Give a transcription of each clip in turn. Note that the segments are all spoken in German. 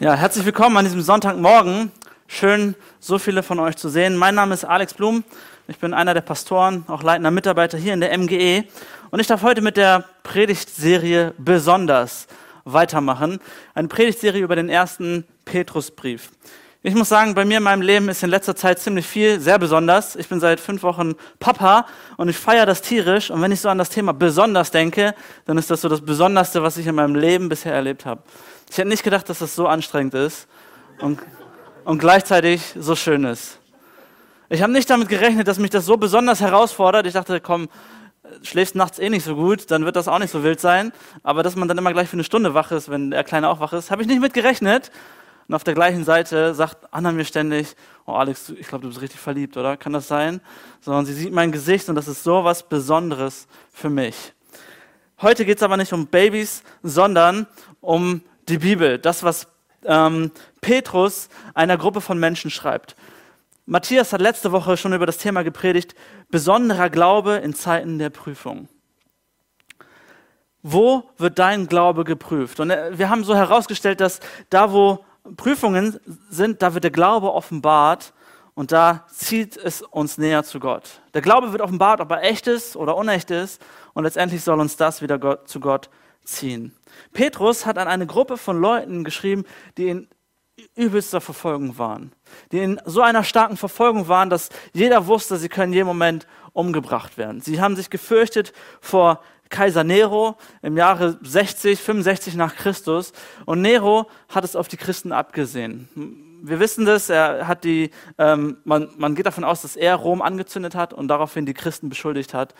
Ja, herzlich willkommen an diesem Sonntagmorgen. Schön, so viele von euch zu sehen. Mein Name ist Alex Blum. Ich bin einer der Pastoren, auch leitender Mitarbeiter hier in der MGE. Und ich darf heute mit der Predigtserie Besonders weitermachen. Eine Predigtserie über den ersten Petrusbrief. Ich muss sagen, bei mir in meinem Leben ist in letzter Zeit ziemlich viel sehr besonders. Ich bin seit fünf Wochen Papa und ich feiere das tierisch. Und wenn ich so an das Thema besonders denke, dann ist das so das Besonderste, was ich in meinem Leben bisher erlebt habe. Ich hätte nicht gedacht, dass das so anstrengend ist und, und gleichzeitig so schön ist. Ich habe nicht damit gerechnet, dass mich das so besonders herausfordert. Ich dachte, komm, schläfst nachts eh nicht so gut, dann wird das auch nicht so wild sein. Aber dass man dann immer gleich für eine Stunde wach ist, wenn der Kleine auch wach ist, habe ich nicht mit gerechnet. Und auf der gleichen Seite sagt Anna mir ständig, oh Alex, ich glaube, du bist richtig verliebt, oder? Kann das sein? Sondern sie sieht mein Gesicht und das ist so was Besonderes für mich. Heute geht es aber nicht um Babys, sondern um die Bibel, das, was ähm, Petrus einer Gruppe von Menschen schreibt. Matthias hat letzte Woche schon über das Thema gepredigt, besonderer Glaube in Zeiten der Prüfung. Wo wird dein Glaube geprüft? Und äh, wir haben so herausgestellt, dass da, wo Prüfungen sind, da wird der Glaube offenbart und da zieht es uns näher zu Gott. Der Glaube wird offenbart, ob er echt ist oder unecht ist und letztendlich soll uns das wieder Gott, zu Gott ziehen. Petrus hat an eine Gruppe von Leuten geschrieben, die in übelster Verfolgung waren, die in so einer starken Verfolgung waren, dass jeder wusste, sie können jeden Moment umgebracht werden. Sie haben sich gefürchtet vor Kaiser Nero im Jahre 60, 65 nach Christus und Nero hat es auf die Christen abgesehen. Wir wissen das, er hat die, ähm, man, man geht davon aus, dass er Rom angezündet hat und daraufhin die Christen beschuldigt hat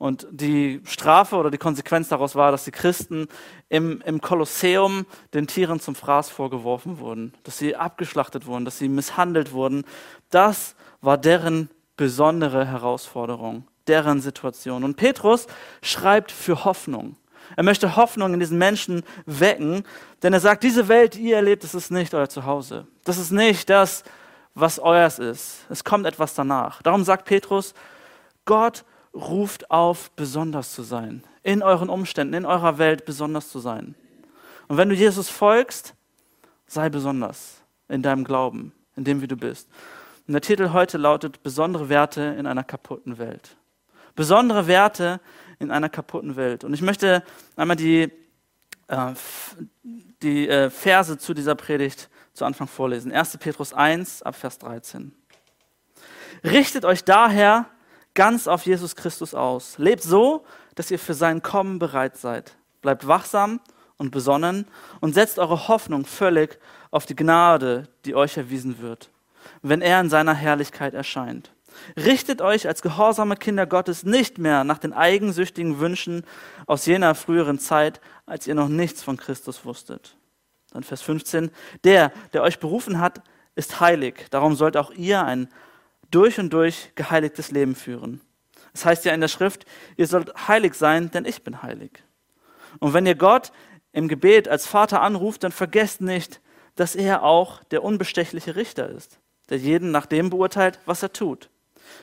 und die Strafe oder die Konsequenz daraus war, dass die Christen im, im Kolosseum den Tieren zum Fraß vorgeworfen wurden, dass sie abgeschlachtet wurden, dass sie misshandelt wurden. Das war deren besondere Herausforderung, deren Situation. Und Petrus schreibt für Hoffnung. Er möchte Hoffnung in diesen Menschen wecken, denn er sagt, diese Welt, die ihr erlebt, das ist nicht euer Zuhause. Das ist nicht das, was euers ist. Es kommt etwas danach. Darum sagt Petrus, Gott ruft auf, besonders zu sein. In euren Umständen, in eurer Welt besonders zu sein. Und wenn du Jesus folgst, sei besonders in deinem Glauben, in dem, wie du bist. Und der Titel heute lautet Besondere Werte in einer kaputten Welt. Besondere Werte in einer kaputten Welt. Und ich möchte einmal die, äh, die äh, Verse zu dieser Predigt zu Anfang vorlesen. 1. Petrus 1 ab Vers 13. Richtet euch daher ganz auf Jesus Christus aus. Lebt so, dass ihr für sein Kommen bereit seid. Bleibt wachsam und besonnen und setzt eure Hoffnung völlig auf die Gnade, die euch erwiesen wird, wenn er in seiner Herrlichkeit erscheint. Richtet euch als gehorsame Kinder Gottes nicht mehr nach den eigensüchtigen Wünschen aus jener früheren Zeit, als ihr noch nichts von Christus wusstet. Dann Vers 15. Der, der euch berufen hat, ist heilig. Darum sollt auch ihr ein durch und durch geheiligtes Leben führen. Es das heißt ja in der Schrift, ihr sollt heilig sein, denn ich bin heilig. Und wenn ihr Gott im Gebet als Vater anruft, dann vergesst nicht, dass er auch der unbestechliche Richter ist, der jeden nach dem beurteilt, was er tut.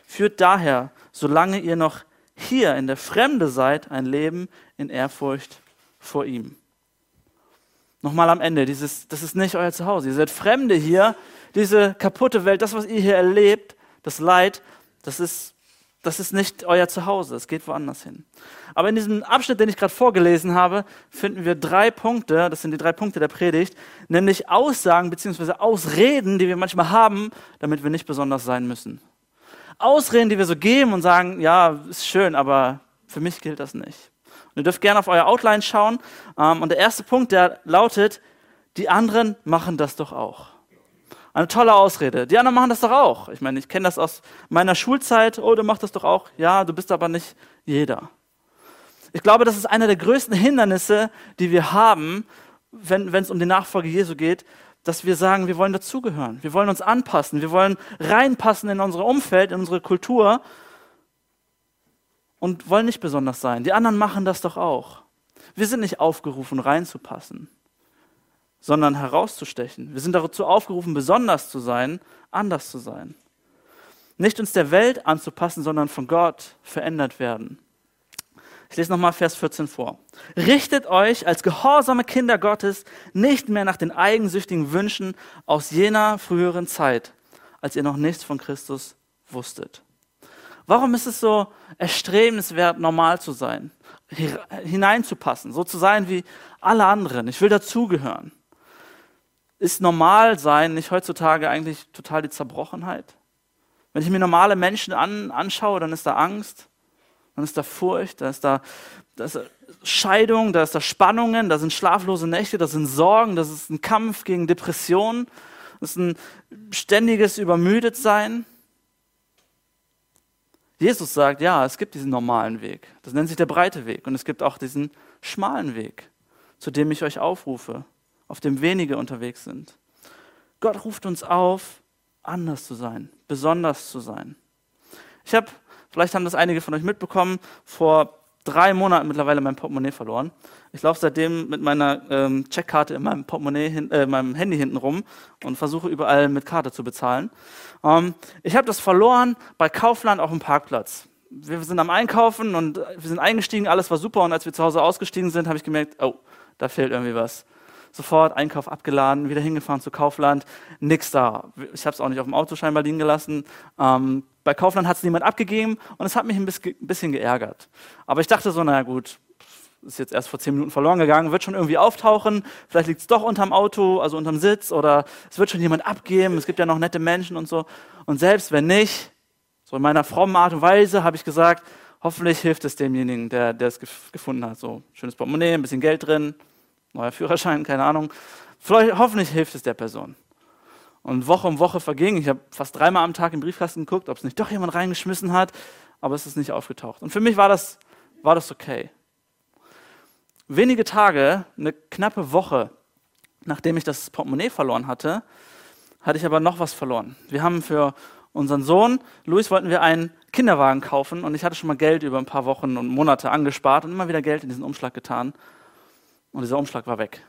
Führt daher, solange ihr noch hier in der Fremde seid, ein Leben in Ehrfurcht vor ihm. Nochmal am Ende, dieses, das ist nicht euer Zuhause. Ihr seid Fremde hier, diese kaputte Welt, das, was ihr hier erlebt, das Leid, das ist, das ist nicht euer Zuhause, es geht woanders hin. Aber in diesem Abschnitt, den ich gerade vorgelesen habe, finden wir drei Punkte, das sind die drei Punkte der Predigt, nämlich Aussagen bzw. Ausreden, die wir manchmal haben, damit wir nicht besonders sein müssen. Ausreden, die wir so geben und sagen, ja, ist schön, aber für mich gilt das nicht. Und ihr dürft gerne auf euer Outline schauen. Ähm, und der erste Punkt, der lautet, die anderen machen das doch auch. Eine tolle Ausrede. Die anderen machen das doch auch. Ich meine, ich kenne das aus meiner Schulzeit. Oh, du machst das doch auch. Ja, du bist aber nicht jeder. Ich glaube, das ist einer der größten Hindernisse, die wir haben, wenn, wenn es um die Nachfolge Jesu geht, dass wir sagen, wir wollen dazugehören. Wir wollen uns anpassen. Wir wollen reinpassen in unser Umfeld, in unsere Kultur und wollen nicht besonders sein. Die anderen machen das doch auch. Wir sind nicht aufgerufen, reinzupassen sondern herauszustechen. Wir sind dazu aufgerufen, besonders zu sein, anders zu sein. Nicht uns der Welt anzupassen, sondern von Gott verändert werden. Ich lese nochmal Vers 14 vor. Richtet euch als gehorsame Kinder Gottes nicht mehr nach den eigensüchtigen Wünschen aus jener früheren Zeit, als ihr noch nichts von Christus wusstet. Warum ist es so erstrebenswert, normal zu sein, hineinzupassen, so zu sein wie alle anderen? Ich will dazugehören. Ist normal sein nicht heutzutage eigentlich total die Zerbrochenheit? Wenn ich mir normale Menschen an, anschaue, dann ist da Angst, dann ist da Furcht, da ist da, da ist Scheidung, da ist da Spannungen, da sind schlaflose Nächte, da sind Sorgen, das ist ein Kampf gegen Depressionen, das ist ein ständiges Übermüdetsein. Jesus sagt, ja, es gibt diesen normalen Weg. Das nennt sich der breite Weg. Und es gibt auch diesen schmalen Weg, zu dem ich euch aufrufe, auf dem wenige unterwegs sind. Gott ruft uns auf, anders zu sein, besonders zu sein. Ich habe, vielleicht haben das einige von euch mitbekommen, vor drei Monaten mittlerweile mein Portemonnaie verloren. Ich laufe seitdem mit meiner ähm, Checkkarte in meinem Portemonnaie, hin, äh, meinem Handy hinten rum und versuche überall mit Karte zu bezahlen. Ähm, ich habe das verloren bei Kaufland auf dem Parkplatz. Wir sind am Einkaufen und wir sind eingestiegen, alles war super und als wir zu Hause ausgestiegen sind, habe ich gemerkt, oh, da fehlt irgendwie was sofort Einkauf abgeladen, wieder hingefahren zu Kaufland, nix da. Ich habe es auch nicht auf dem Auto scheinbar liegen gelassen. Ähm, bei Kaufland hat es niemand abgegeben und es hat mich ein bisschen geärgert. Aber ich dachte so, naja gut, ist jetzt erst vor zehn Minuten verloren gegangen, wird schon irgendwie auftauchen, vielleicht liegt es doch unterm Auto, also unterm Sitz oder es wird schon jemand abgeben, es gibt ja noch nette Menschen und so. Und selbst wenn nicht, so in meiner frommen Art und Weise habe ich gesagt, hoffentlich hilft es demjenigen, der, der es gefunden hat. So schönes Portemonnaie, ein bisschen Geld drin, neuer Führerschein, keine Ahnung. Vielleicht, hoffentlich hilft es der Person. Und Woche um Woche verging. Ich habe fast dreimal am Tag im Briefkasten geguckt, ob es nicht doch jemand reingeschmissen hat, aber es ist nicht aufgetaucht. Und für mich war das, war das okay. Wenige Tage, eine knappe Woche, nachdem ich das Portemonnaie verloren hatte, hatte ich aber noch was verloren. Wir haben für unseren Sohn, Luis, wollten wir einen Kinderwagen kaufen und ich hatte schon mal Geld über ein paar Wochen und Monate angespart und immer wieder Geld in diesen Umschlag getan. Und dieser Umschlag war weg.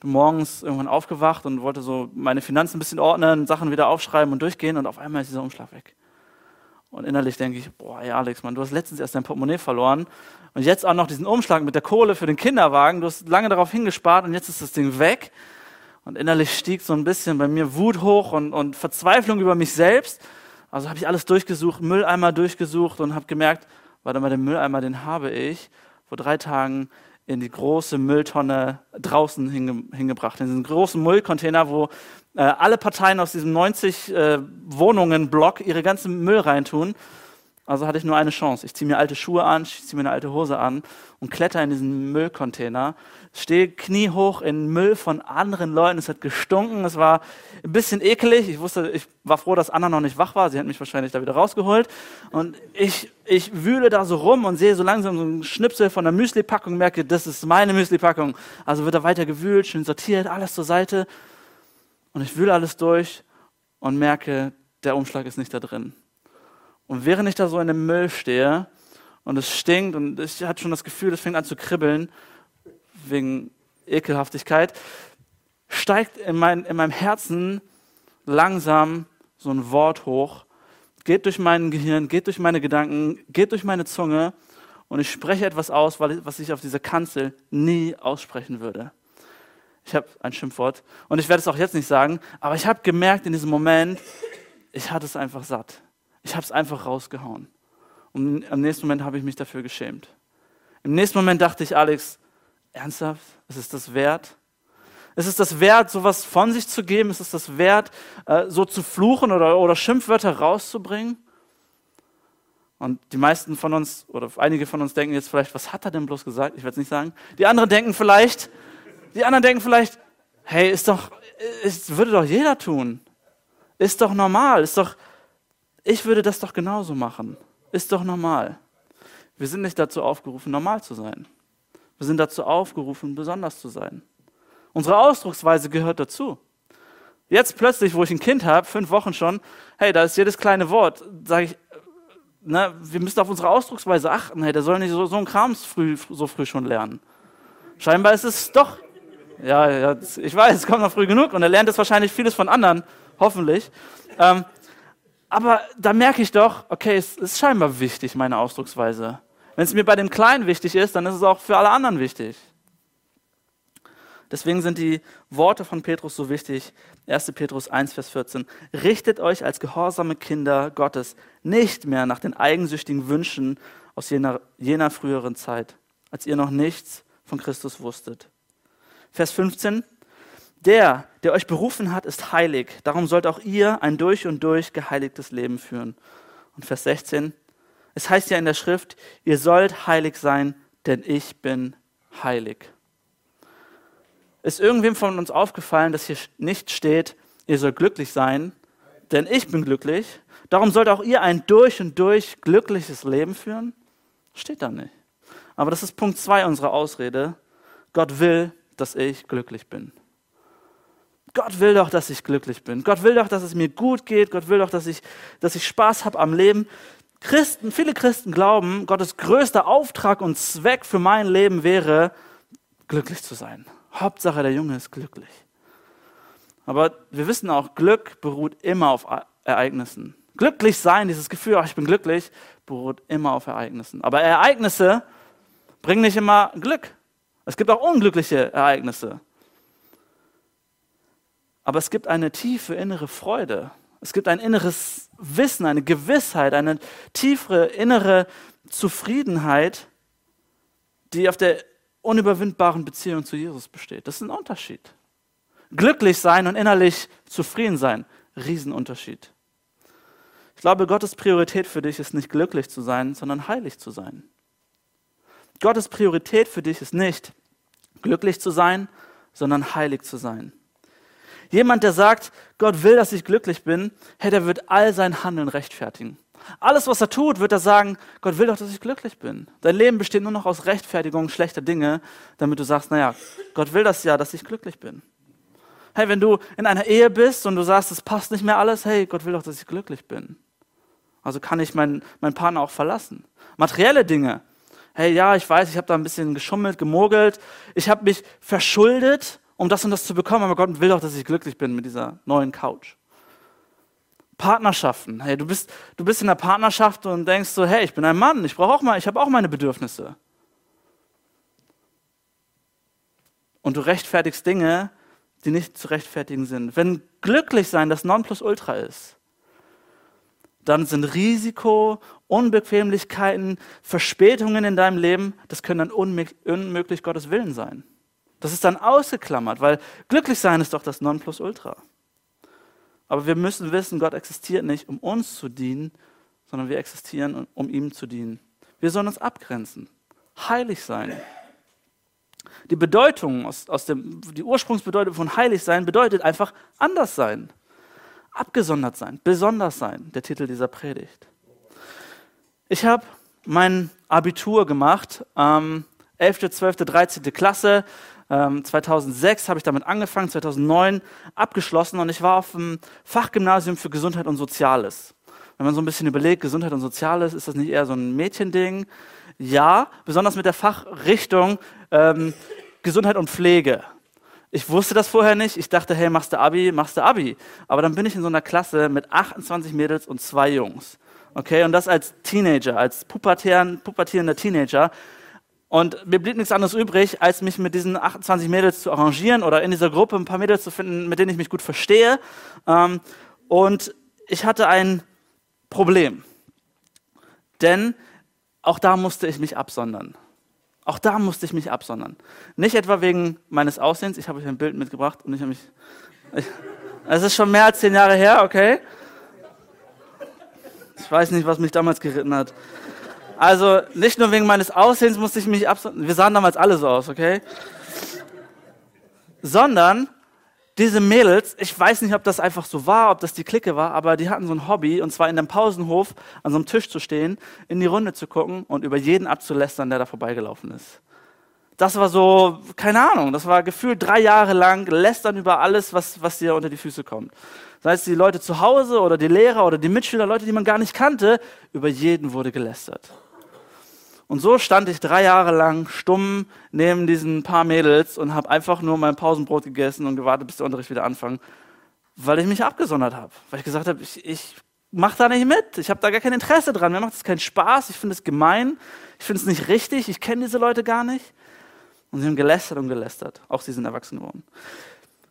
Bin morgens irgendwann aufgewacht und wollte so meine Finanzen ein bisschen ordnen, Sachen wieder aufschreiben und durchgehen und auf einmal ist dieser Umschlag weg. Und innerlich denke ich, boah, ja, Alex, Mann, du hast letztens erst dein Portemonnaie verloren und jetzt auch noch diesen Umschlag mit der Kohle für den Kinderwagen. Du hast lange darauf hingespart und jetzt ist das Ding weg. Und innerlich stieg so ein bisschen bei mir Wut hoch und, und Verzweiflung über mich selbst. Also habe ich alles durchgesucht, Mülleimer durchgesucht und habe gemerkt, warte mal, den Mülleimer, den habe ich vor drei Tagen in die große Mülltonne draußen hinge hingebracht, in diesen großen Müllcontainer, wo äh, alle Parteien aus diesem 90 äh, ihre ganzen Müll reintun. Also hatte ich nur eine Chance. Ich ziehe mir alte Schuhe an, ich ziehe mir eine alte Hose an und kletter in diesen Müllcontainer. Stehe kniehoch in Müll von anderen Leuten. Es hat gestunken. Es war ein bisschen ekelig. Ich wusste, ich war froh, dass Anna noch nicht wach war. Sie hat mich wahrscheinlich da wieder rausgeholt. Und ich, ich wühle da so rum und sehe so langsam so einen Schnipsel von der Müsli-Packung, merke, das ist meine Müsli-Packung. Also wird da weiter gewühlt, schön sortiert, alles zur Seite. Und ich wühle alles durch und merke, der Umschlag ist nicht da drin. Und während ich da so in dem Müll stehe und es stinkt und ich hatte schon das Gefühl, es fängt an zu kribbeln wegen Ekelhaftigkeit, steigt in, mein, in meinem Herzen langsam so ein Wort hoch, geht durch mein Gehirn, geht durch meine Gedanken, geht durch meine Zunge und ich spreche etwas aus, was ich auf dieser Kanzel nie aussprechen würde. Ich habe ein Schimpfwort und ich werde es auch jetzt nicht sagen, aber ich habe gemerkt in diesem Moment, ich hatte es einfach satt. Ich habe es einfach rausgehauen. Und im nächsten Moment habe ich mich dafür geschämt. Im nächsten Moment dachte ich, Alex, ernsthaft? Ist es das wert? Ist es das wert, sowas von sich zu geben? Ist es das wert, äh, so zu fluchen oder, oder Schimpfwörter rauszubringen? Und die meisten von uns, oder einige von uns denken jetzt vielleicht, was hat er denn bloß gesagt? Ich werde es nicht sagen. Die anderen denken vielleicht, die anderen denken vielleicht, hey, ist doch, ist, würde doch jeder tun. Ist doch normal, ist doch, ich würde das doch genauso machen. Ist doch normal. Wir sind nicht dazu aufgerufen, normal zu sein. Wir sind dazu aufgerufen, besonders zu sein. Unsere Ausdrucksweise gehört dazu. Jetzt plötzlich, wo ich ein Kind habe, fünf Wochen schon, hey, da ist jedes kleine Wort, sage ich, ne, wir müssen auf unsere Ausdrucksweise achten. Hey, der soll nicht so, so ein Kram früh, so früh schon lernen. Scheinbar ist es doch, ja, ja, ich weiß, es kommt noch früh genug und er lernt jetzt wahrscheinlich vieles von anderen, hoffentlich. Ähm, aber da merke ich doch, okay, es ist scheinbar wichtig, meine Ausdrucksweise. Wenn es mir bei dem Kleinen wichtig ist, dann ist es auch für alle anderen wichtig. Deswegen sind die Worte von Petrus so wichtig. 1. Petrus 1, Vers 14. Richtet euch als gehorsame Kinder Gottes nicht mehr nach den eigensüchtigen Wünschen aus jener, jener früheren Zeit, als ihr noch nichts von Christus wusstet. Vers 15. Der, der euch berufen hat, ist heilig. Darum sollt auch ihr ein durch und durch geheiligtes Leben führen. Und Vers 16. Es heißt ja in der Schrift, ihr sollt heilig sein, denn ich bin heilig. Ist irgendwem von uns aufgefallen, dass hier nicht steht, ihr sollt glücklich sein, denn ich bin glücklich. Darum sollt auch ihr ein durch und durch glückliches Leben führen? Steht da nicht. Aber das ist Punkt 2 unserer Ausrede. Gott will, dass ich glücklich bin. Gott will doch, dass ich glücklich bin. Gott will doch, dass es mir gut geht. Gott will doch, dass ich, dass ich Spaß habe am Leben. Christen, viele Christen glauben, Gottes größter Auftrag und Zweck für mein Leben wäre, glücklich zu sein. Hauptsache, der Junge ist glücklich. Aber wir wissen auch, Glück beruht immer auf Ereignissen. Glücklich sein, dieses Gefühl, ach, ich bin glücklich, beruht immer auf Ereignissen. Aber Ereignisse bringen nicht immer Glück. Es gibt auch unglückliche Ereignisse. Aber es gibt eine tiefe innere Freude. Es gibt ein inneres Wissen, eine Gewissheit, eine tiefere innere Zufriedenheit, die auf der unüberwindbaren Beziehung zu Jesus besteht. Das ist ein Unterschied. Glücklich sein und innerlich zufrieden sein, Riesenunterschied. Ich glaube, Gottes Priorität für dich ist nicht glücklich zu sein, sondern heilig zu sein. Gottes Priorität für dich ist nicht glücklich zu sein, sondern heilig zu sein. Jemand, der sagt, Gott will, dass ich glücklich bin, hey, der wird all sein Handeln rechtfertigen. Alles, was er tut, wird er sagen, Gott will doch, dass ich glücklich bin. Dein Leben besteht nur noch aus Rechtfertigung schlechter Dinge, damit du sagst, naja, Gott will das ja, dass ich glücklich bin. Hey, wenn du in einer Ehe bist und du sagst, es passt nicht mehr alles, hey, Gott will doch, dass ich glücklich bin. Also kann ich meinen, meinen Partner auch verlassen. Materielle Dinge. Hey, ja, ich weiß, ich habe da ein bisschen geschummelt, gemogelt. Ich habe mich verschuldet, um das und das zu bekommen, aber Gott will doch, dass ich glücklich bin mit dieser neuen Couch. Partnerschaften. Hey, du bist, du bist in einer Partnerschaft und denkst so, hey, ich bin ein Mann, ich brauche auch mal, ich habe auch meine Bedürfnisse. Und du rechtfertigst Dinge, die nicht zu rechtfertigen sind. Wenn glücklich sein das Nonplusultra ist, dann sind Risiko, Unbequemlichkeiten, Verspätungen in deinem Leben, das können dann unmöglich Gottes Willen sein. Das ist dann ausgeklammert, weil glücklich sein ist doch das Nonplusultra. Aber wir müssen wissen, Gott existiert nicht, um uns zu dienen, sondern wir existieren, um ihm zu dienen. Wir sollen uns abgrenzen, heilig sein. Die Bedeutung aus, aus dem, die Ursprungsbedeutung von heilig sein bedeutet einfach anders sein, abgesondert sein, besonders sein, der Titel dieser Predigt. Ich habe mein Abitur gemacht, ähm, 11., 12., 13. Klasse. 2006 ähm, habe ich damit angefangen, 2009 abgeschlossen und ich war auf dem Fachgymnasium für Gesundheit und Soziales. Wenn man so ein bisschen überlegt, Gesundheit und Soziales, ist das nicht eher so ein Mädchending? Ja, besonders mit der Fachrichtung ähm, Gesundheit und Pflege. Ich wusste das vorher nicht. Ich dachte, hey, machst du Abi, machst du Abi. Aber dann bin ich in so einer Klasse mit 28 Mädels und zwei Jungs. Okay, und das als Teenager, als pubertierender Teenager. Und mir blieb nichts anderes übrig, als mich mit diesen 28 Mädels zu arrangieren oder in dieser Gruppe ein paar Mädels zu finden, mit denen ich mich gut verstehe. Ähm, und ich hatte ein Problem. Denn auch da musste ich mich absondern. Auch da musste ich mich absondern. Nicht etwa wegen meines Aussehens. Ich habe euch ein Bild mitgebracht und ich habe mich. Es ist schon mehr als zehn Jahre her, okay? Ich weiß nicht, was mich damals geritten hat. Also nicht nur wegen meines Aussehens musste ich mich absondern. Wir sahen damals alle so aus, okay? Sondern diese Mädels, ich weiß nicht, ob das einfach so war, ob das die Clique war, aber die hatten so ein Hobby, und zwar in dem Pausenhof an so einem Tisch zu stehen, in die Runde zu gucken und über jeden abzulästern, der da vorbeigelaufen ist. Das war so, keine Ahnung, das war gefühlt drei Jahre lang lästern über alles, was, was dir unter die Füße kommt. Sei es die Leute zu Hause oder die Lehrer oder die Mitschüler, Leute, die man gar nicht kannte, über jeden wurde gelästert. Und so stand ich drei Jahre lang stumm neben diesen paar Mädels und habe einfach nur mein Pausenbrot gegessen und gewartet, bis der Unterricht wieder anfängt, weil ich mich abgesondert habe. Weil ich gesagt habe, ich, ich mache da nicht mit. Ich habe da gar kein Interesse dran. Mir macht es keinen Spaß. Ich finde es gemein. Ich finde es nicht richtig. Ich kenne diese Leute gar nicht. Und sie haben gelästert und gelästert. Auch sie sind erwachsen geworden.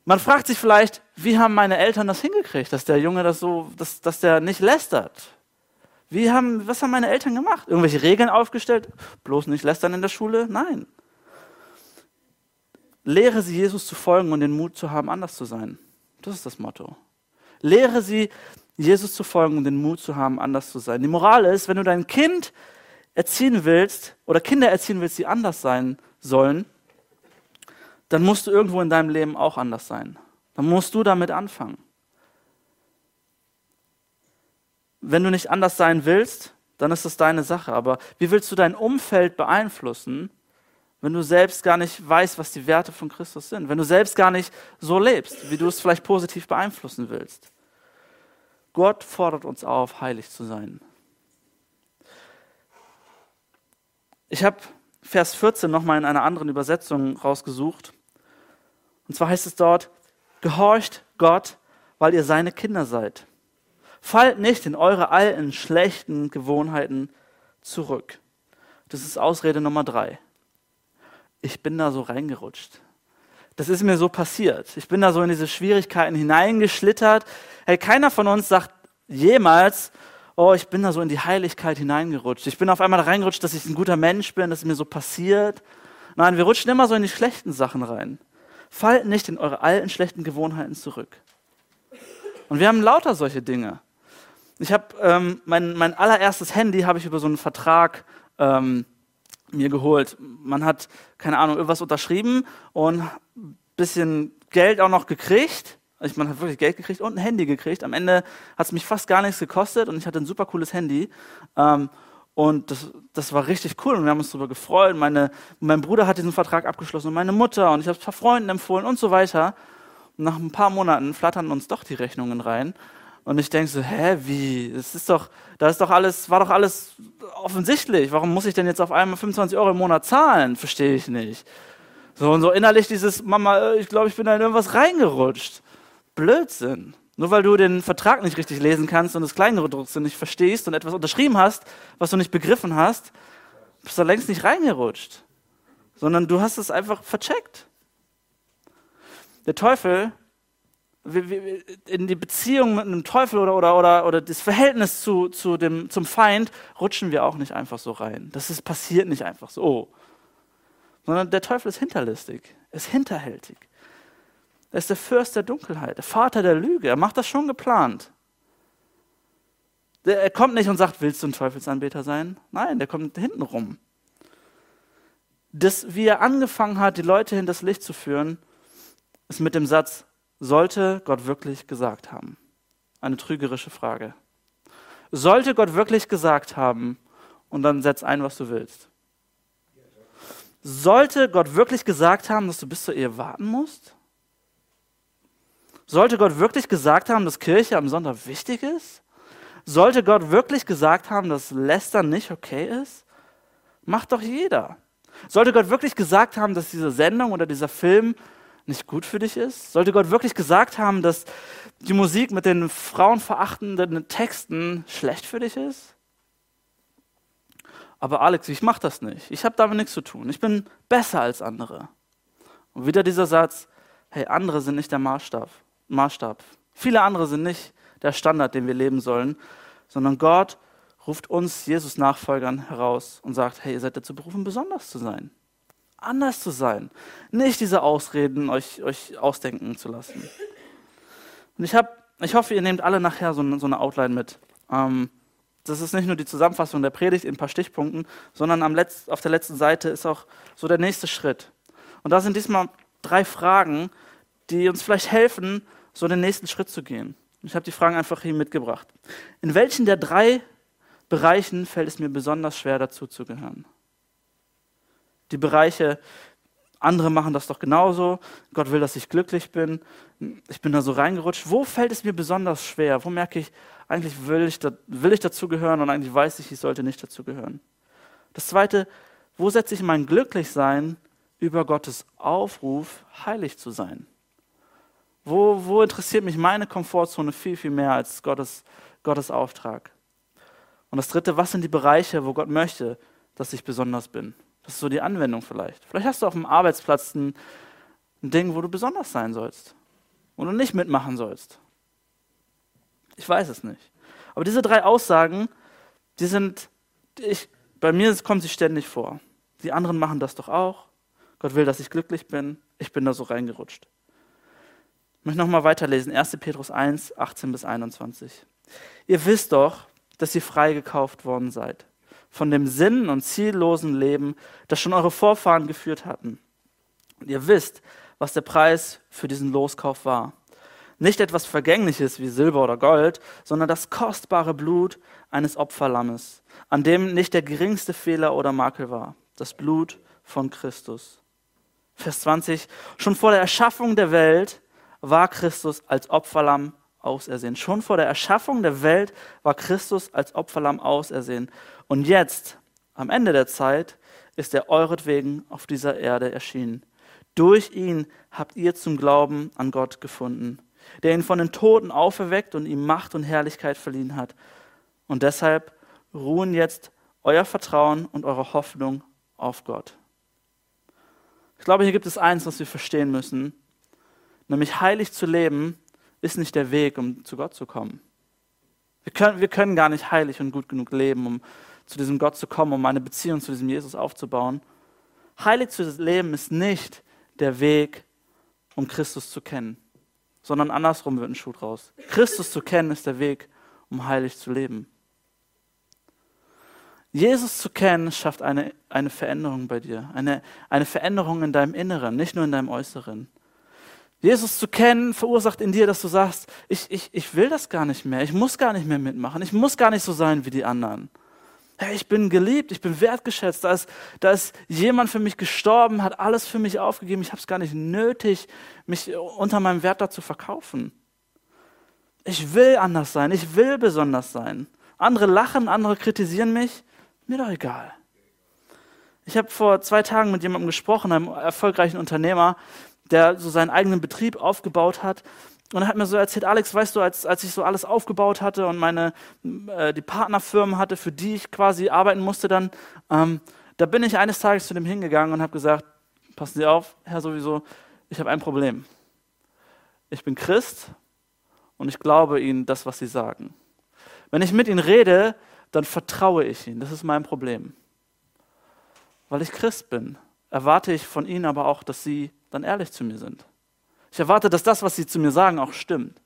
Man fragt sich vielleicht, wie haben meine Eltern das hingekriegt, dass der Junge das so, dass, dass der nicht lästert? Wie haben, was haben meine Eltern gemacht? Irgendwelche Regeln aufgestellt? Bloß nicht lästern in der Schule? Nein. Lehre sie, Jesus zu folgen und den Mut zu haben, anders zu sein. Das ist das Motto. Lehre sie, Jesus zu folgen und den Mut zu haben, anders zu sein. Die Moral ist, wenn du dein Kind erziehen willst oder Kinder erziehen willst, die anders sein sollen, dann musst du irgendwo in deinem Leben auch anders sein. Dann musst du damit anfangen. Wenn du nicht anders sein willst, dann ist das deine Sache. Aber wie willst du dein Umfeld beeinflussen, wenn du selbst gar nicht weißt, was die Werte von Christus sind? Wenn du selbst gar nicht so lebst, wie du es vielleicht positiv beeinflussen willst? Gott fordert uns auf, heilig zu sein. Ich habe Vers 14 nochmal in einer anderen Übersetzung rausgesucht. Und zwar heißt es dort, gehorcht Gott, weil ihr seine Kinder seid. Fallt nicht in eure alten, schlechten Gewohnheiten zurück. Das ist Ausrede Nummer drei. Ich bin da so reingerutscht. Das ist mir so passiert. Ich bin da so in diese Schwierigkeiten hineingeschlittert. Hey, keiner von uns sagt jemals, oh, ich bin da so in die Heiligkeit hineingerutscht. Ich bin auf einmal da reingerutscht, dass ich ein guter Mensch bin, dass es mir so passiert. Nein, wir rutschen immer so in die schlechten Sachen rein. Fallt nicht in eure alten schlechten Gewohnheiten zurück. Und wir haben lauter solche Dinge. Ich habe ähm, mein, mein allererstes Handy habe ich über so einen Vertrag ähm, mir geholt. Man hat keine Ahnung irgendwas unterschrieben und ein bisschen Geld auch noch gekriegt. Ich, man hat wirklich Geld gekriegt und ein Handy gekriegt. Am Ende hat es mich fast gar nichts gekostet und ich hatte ein super cooles Handy. Ähm, und das, das war richtig cool und wir haben uns darüber gefreut. Meine, mein Bruder hat diesen Vertrag abgeschlossen und meine Mutter und ich habe es ein paar Freunden empfohlen und so weiter. Und nach ein paar Monaten flattern uns doch die Rechnungen rein. Und ich denke so, hä, wie? Das ist doch, da ist doch alles, war doch alles offensichtlich. Warum muss ich denn jetzt auf einmal 25 Euro im Monat zahlen? Verstehe ich nicht. So und so innerlich dieses, Mama, ich glaube, ich bin da in irgendwas reingerutscht. Blödsinn. Nur weil du den Vertrag nicht richtig lesen kannst und das Kleingedruckte nicht verstehst und etwas unterschrieben hast, was du nicht begriffen hast, bist du längst nicht reingerutscht. Sondern du hast es einfach vercheckt. Der Teufel, in die Beziehung mit einem Teufel oder, oder, oder, oder das Verhältnis zu, zu dem, zum Feind, rutschen wir auch nicht einfach so rein. Das ist, passiert nicht einfach so. Oh. Sondern der Teufel ist hinterlistig, ist hinterhältig. Er ist der Fürst der Dunkelheit, der Vater der Lüge. Er macht das schon geplant. Er kommt nicht und sagt, willst du ein Teufelsanbeter sein? Nein, der kommt hinten rum. Das, wie er angefangen hat, die Leute in das Licht zu führen, ist mit dem Satz, sollte Gott wirklich gesagt haben? Eine trügerische Frage. Sollte Gott wirklich gesagt haben, und dann setz ein, was du willst. Sollte Gott wirklich gesagt haben, dass du bis zur Ehe warten musst? Sollte Gott wirklich gesagt haben, dass Kirche am Sonntag wichtig ist? Sollte Gott wirklich gesagt haben, dass Lästern nicht okay ist? Macht doch jeder. Sollte Gott wirklich gesagt haben, dass diese Sendung oder dieser Film nicht gut für dich ist? Sollte Gott wirklich gesagt haben, dass die Musik mit den frauenverachtenden Texten schlecht für dich ist? Aber Alex, ich mache das nicht. Ich habe damit nichts zu tun. Ich bin besser als andere. Und wieder dieser Satz, hey, andere sind nicht der Maßstab. Maßstab. Viele andere sind nicht der Standard, den wir leben sollen, sondern Gott ruft uns Jesus-Nachfolgern heraus und sagt, hey, ihr seid dazu berufen, besonders zu sein. Anders zu sein. Nicht diese Ausreden euch, euch ausdenken zu lassen. Und ich, hab, ich hoffe, ihr nehmt alle nachher so, so eine Outline mit. Ähm, das ist nicht nur die Zusammenfassung der Predigt in ein paar Stichpunkten, sondern am Letz-, auf der letzten Seite ist auch so der nächste Schritt. Und da sind diesmal drei Fragen, die uns vielleicht helfen, so den nächsten Schritt zu gehen. Ich habe die Fragen einfach hier mitgebracht. In welchen der drei Bereichen fällt es mir besonders schwer, dazu zu gehören? Die Bereiche, andere machen das doch genauso, Gott will, dass ich glücklich bin, ich bin da so reingerutscht. Wo fällt es mir besonders schwer? Wo merke ich, eigentlich will ich, da, will ich dazugehören und eigentlich weiß ich, ich sollte nicht dazugehören? Das Zweite, wo setze ich mein Glücklichsein über Gottes Aufruf, heilig zu sein? Wo, wo interessiert mich meine Komfortzone viel, viel mehr als Gottes, Gottes Auftrag. Und das dritte, was sind die Bereiche, wo Gott möchte, dass ich besonders bin? Das ist so die Anwendung vielleicht. Vielleicht hast du auf dem Arbeitsplatz ein, ein Ding, wo du besonders sein sollst. Wo du nicht mitmachen sollst. Ich weiß es nicht. Aber diese drei Aussagen, die sind, ich, bei mir kommen sie ständig vor. Die anderen machen das doch auch. Gott will, dass ich glücklich bin. Ich bin da so reingerutscht. Ich möchte nochmal weiterlesen. 1. Petrus 1, 18 bis 21. Ihr wisst doch, dass ihr freigekauft worden seid. Von dem sinn- und ziellosen Leben, das schon eure Vorfahren geführt hatten. Und ihr wisst, was der Preis für diesen Loskauf war. Nicht etwas Vergängliches wie Silber oder Gold, sondern das kostbare Blut eines Opferlammes, an dem nicht der geringste Fehler oder Makel war. Das Blut von Christus. Vers 20. Schon vor der Erschaffung der Welt war Christus als Opferlamm ausersehen. Schon vor der Erschaffung der Welt war Christus als Opferlamm ausersehen. Und jetzt, am Ende der Zeit, ist er euretwegen auf dieser Erde erschienen. Durch ihn habt ihr zum Glauben an Gott gefunden, der ihn von den Toten auferweckt und ihm Macht und Herrlichkeit verliehen hat. Und deshalb ruhen jetzt euer Vertrauen und eure Hoffnung auf Gott. Ich glaube, hier gibt es eins, was wir verstehen müssen, nämlich heilig zu leben ist nicht der Weg, um zu Gott zu kommen. Wir können, wir können gar nicht heilig und gut genug leben, um zu diesem Gott zu kommen, um eine Beziehung zu diesem Jesus aufzubauen. Heilig zu leben ist nicht der Weg, um Christus zu kennen, sondern andersrum wird ein Schuh draus. Christus zu kennen ist der Weg, um heilig zu leben. Jesus zu kennen schafft eine, eine Veränderung bei dir, eine, eine Veränderung in deinem Inneren, nicht nur in deinem Äußeren. Jesus zu kennen verursacht in dir, dass du sagst, ich, ich, ich will das gar nicht mehr, ich muss gar nicht mehr mitmachen, ich muss gar nicht so sein wie die anderen. Hey, ich bin geliebt, ich bin wertgeschätzt, da ist, da ist jemand für mich gestorben, hat alles für mich aufgegeben, ich habe es gar nicht nötig, mich unter meinem Wert da zu verkaufen. Ich will anders sein, ich will besonders sein. Andere lachen, andere kritisieren mich, mir doch egal. Ich habe vor zwei Tagen mit jemandem gesprochen, einem erfolgreichen Unternehmer, der so seinen eigenen Betrieb aufgebaut hat. Und er hat mir so erzählt, Alex, weißt du, als, als ich so alles aufgebaut hatte und meine, äh, die Partnerfirmen hatte, für die ich quasi arbeiten musste, dann, ähm, da bin ich eines Tages zu dem hingegangen und habe gesagt, passen Sie auf, Herr sowieso, ich habe ein Problem. Ich bin Christ und ich glaube Ihnen das, was Sie sagen. Wenn ich mit Ihnen rede, dann vertraue ich Ihnen. Das ist mein Problem. Weil ich Christ bin, erwarte ich von Ihnen aber auch, dass Sie dann ehrlich zu mir sind. Ich erwarte, dass das, was sie zu mir sagen, auch stimmt.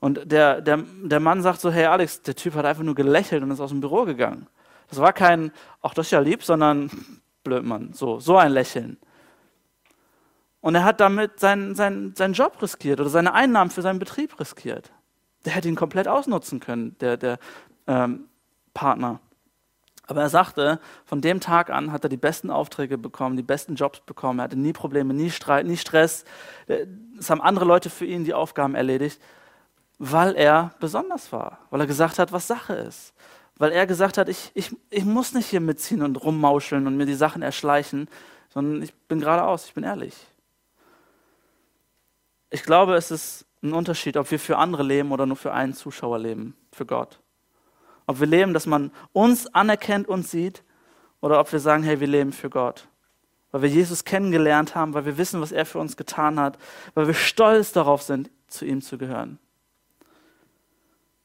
Und der, der, der Mann sagt so, hey Alex, der Typ hat einfach nur gelächelt und ist aus dem Büro gegangen. Das war kein, ach das ist ja lieb, sondern blöd Mann, so, so ein Lächeln. Und er hat damit seinen, seinen, seinen Job riskiert oder seine Einnahmen für seinen Betrieb riskiert. Der hätte ihn komplett ausnutzen können, der, der ähm, Partner. Aber er sagte, von dem Tag an hat er die besten Aufträge bekommen, die besten Jobs bekommen. Er hatte nie Probleme, nie Streit, nie Stress. Es haben andere Leute für ihn die Aufgaben erledigt, weil er besonders war, weil er gesagt hat, was Sache ist. Weil er gesagt hat, ich, ich, ich muss nicht hier mitziehen und rummauscheln und mir die Sachen erschleichen, sondern ich bin geradeaus, ich bin ehrlich. Ich glaube, es ist ein Unterschied, ob wir für andere leben oder nur für einen Zuschauer leben, für Gott. Ob wir leben, dass man uns anerkennt und sieht, oder ob wir sagen, hey, wir leben für Gott. Weil wir Jesus kennengelernt haben, weil wir wissen, was er für uns getan hat, weil wir stolz darauf sind, zu ihm zu gehören.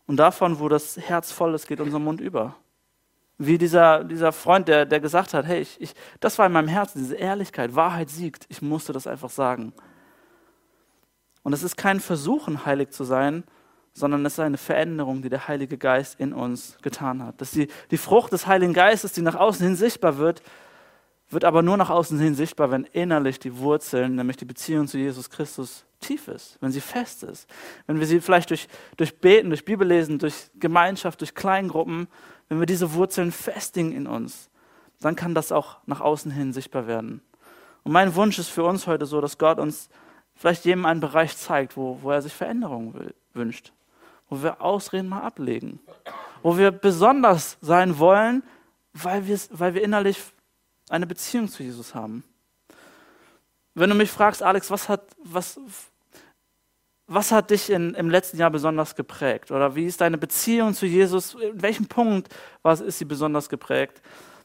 Und davon, wo das Herz voll ist, geht unser Mund über. Wie dieser, dieser Freund, der, der gesagt hat, hey, ich, ich, das war in meinem Herzen, diese Ehrlichkeit, Wahrheit siegt. Ich musste das einfach sagen. Und es ist kein Versuchen, heilig zu sein, sondern es ist eine Veränderung, die der Heilige Geist in uns getan hat. Dass die, die Frucht des Heiligen Geistes, die nach außen hin sichtbar wird, wird aber nur nach außen hin sichtbar, wenn innerlich die Wurzeln, nämlich die Beziehung zu Jesus Christus, tief ist, wenn sie fest ist. Wenn wir sie vielleicht durch, durch Beten, durch Bibellesen, durch Gemeinschaft, durch Kleingruppen, wenn wir diese Wurzeln festigen in uns, dann kann das auch nach außen hin sichtbar werden. Und mein Wunsch ist für uns heute so, dass Gott uns vielleicht jedem einen Bereich zeigt, wo, wo er sich Veränderungen will, wünscht wo wir Ausreden mal ablegen, wo wir besonders sein wollen, weil, weil wir innerlich eine Beziehung zu Jesus haben. Wenn du mich fragst, Alex, was hat, was, was hat dich in, im letzten Jahr besonders geprägt? Oder wie ist deine Beziehung zu Jesus? In welchem Punkt was, ist sie besonders geprägt?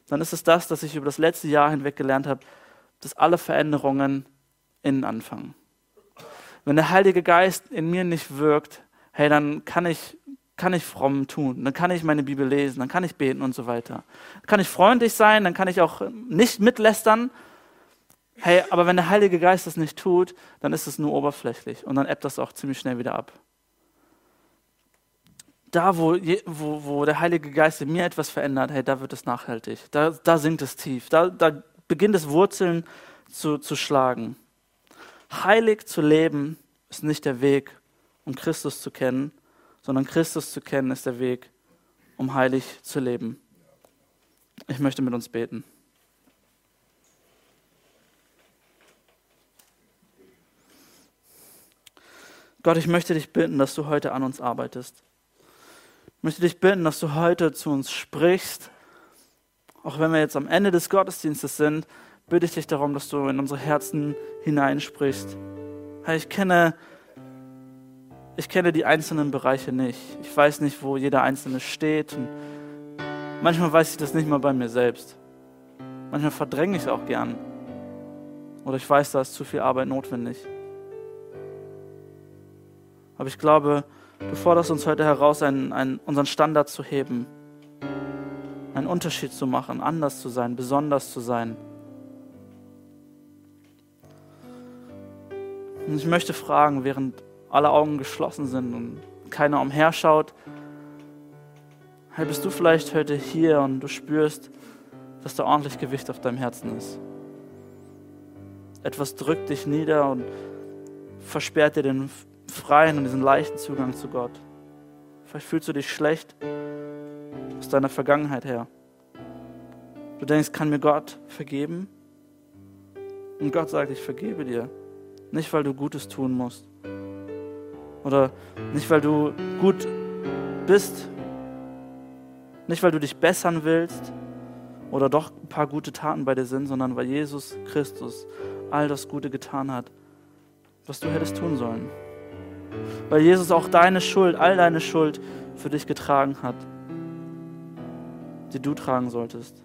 Dann ist es das, dass ich über das letzte Jahr hinweg gelernt habe, dass alle Veränderungen innen anfangen. Wenn der Heilige Geist in mir nicht wirkt, hey, dann kann ich, kann ich fromm tun, dann kann ich meine Bibel lesen, dann kann ich beten und so weiter. Dann kann ich freundlich sein, dann kann ich auch nicht mitlästern, Hey, aber wenn der Heilige Geist das nicht tut, dann ist es nur oberflächlich und dann ebbt das auch ziemlich schnell wieder ab. Da, wo, wo, wo der Heilige Geist in mir etwas verändert, hey, da wird es nachhaltig. Da, da sinkt es tief. Da, da beginnt es Wurzeln zu, zu schlagen. Heilig zu leben ist nicht der Weg, um Christus zu kennen, sondern Christus zu kennen ist der Weg, um heilig zu leben. Ich möchte mit uns beten. Gott, ich möchte dich bitten, dass du heute an uns arbeitest. Ich möchte dich bitten, dass du heute zu uns sprichst. Auch wenn wir jetzt am Ende des Gottesdienstes sind, bitte ich dich darum, dass du in unsere Herzen hineinsprichst. Ich kenne, ich kenne die einzelnen Bereiche nicht. Ich weiß nicht, wo jeder Einzelne steht. Und manchmal weiß ich das nicht mal bei mir selbst. Manchmal verdränge ich es auch gern. Oder ich weiß, da ist zu viel Arbeit notwendig. Aber ich glaube, du forderst uns heute heraus, einen, einen, unseren Standard zu heben, einen Unterschied zu machen, anders zu sein, besonders zu sein. Und ich möchte fragen, während alle Augen geschlossen sind und keiner umherschaut, hey, bist du vielleicht heute hier und du spürst, dass da ordentlich Gewicht auf deinem Herzen ist. Etwas drückt dich nieder und versperrt dir den freien und diesen leichten Zugang zu Gott. Vielleicht fühlst du dich schlecht aus deiner Vergangenheit her. Du denkst, kann mir Gott vergeben? Und Gott sagt, ich vergebe dir. Nicht, weil du Gutes tun musst. Oder nicht, weil du gut bist. Nicht, weil du dich bessern willst oder doch ein paar gute Taten bei dir sind, sondern weil Jesus Christus all das Gute getan hat, was du hättest tun sollen weil Jesus auch deine Schuld, all deine Schuld für dich getragen hat, die du tragen solltest.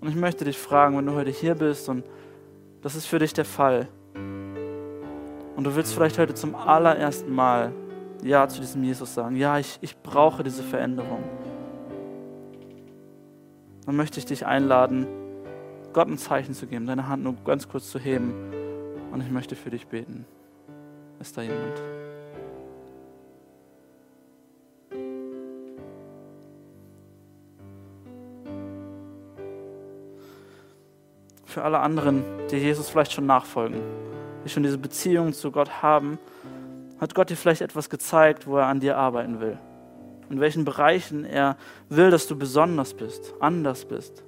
Und ich möchte dich fragen, wenn du heute hier bist und das ist für dich der Fall und du willst vielleicht heute zum allerersten Mal Ja zu diesem Jesus sagen, ja, ich, ich brauche diese Veränderung, dann möchte ich dich einladen, Gott ein Zeichen zu geben, deine Hand nur ganz kurz zu heben und ich möchte für dich beten. Ist da jemand? Für alle anderen, die Jesus vielleicht schon nachfolgen, die schon diese Beziehung zu Gott haben, hat Gott dir vielleicht etwas gezeigt, wo er an dir arbeiten will. In welchen Bereichen er will, dass du besonders bist, anders bist,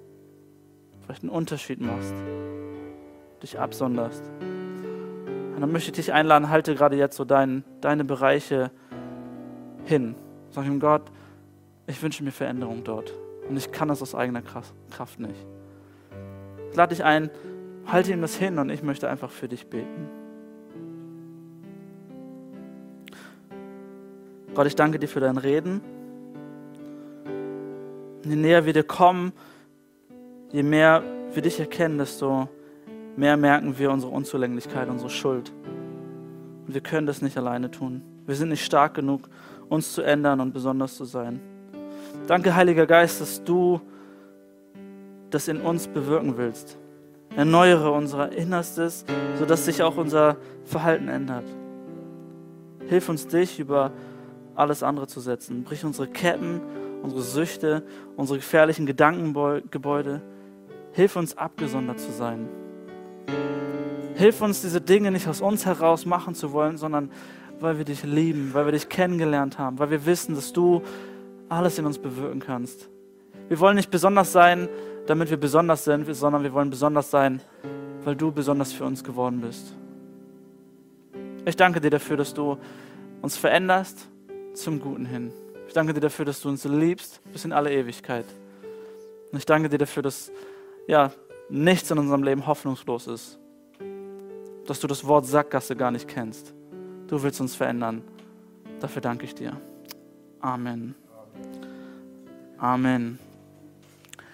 vielleicht einen Unterschied machst, dich absonderst. Und dann möchte ich dich einladen, halte gerade jetzt so dein, deine Bereiche hin. Sag ihm, Gott, ich wünsche mir Veränderung dort. Und ich kann das aus eigener Kraft nicht. Ich lade dich ein, halte ihm das hin und ich möchte einfach für dich beten. Gott, ich danke dir für dein Reden. Je näher wir dir kommen, je mehr wir dich erkennen, desto mehr merken wir unsere Unzulänglichkeit, unsere Schuld. Und wir können das nicht alleine tun. Wir sind nicht stark genug, uns zu ändern und besonders zu sein. Danke, Heiliger Geist, dass du das in uns bewirken willst. Erneuere unser Innerstes, sodass sich auch unser Verhalten ändert. Hilf uns, dich über alles andere zu setzen. Brich unsere Ketten, unsere Süchte, unsere gefährlichen Gedankengebäude. Hilf uns, abgesondert zu sein. Hilf uns, diese Dinge nicht aus uns heraus machen zu wollen, sondern weil wir dich lieben, weil wir dich kennengelernt haben, weil wir wissen, dass du alles in uns bewirken kannst. Wir wollen nicht besonders sein, damit wir besonders sind, sondern wir wollen besonders sein, weil du besonders für uns geworden bist. Ich danke dir dafür, dass du uns veränderst zum Guten hin. Ich danke dir dafür, dass du uns liebst bis in alle Ewigkeit. Und ich danke dir dafür, dass ja, nichts in unserem Leben hoffnungslos ist. Dass du das Wort Sackgasse gar nicht kennst. Du willst uns verändern. Dafür danke ich dir. Amen. Amen.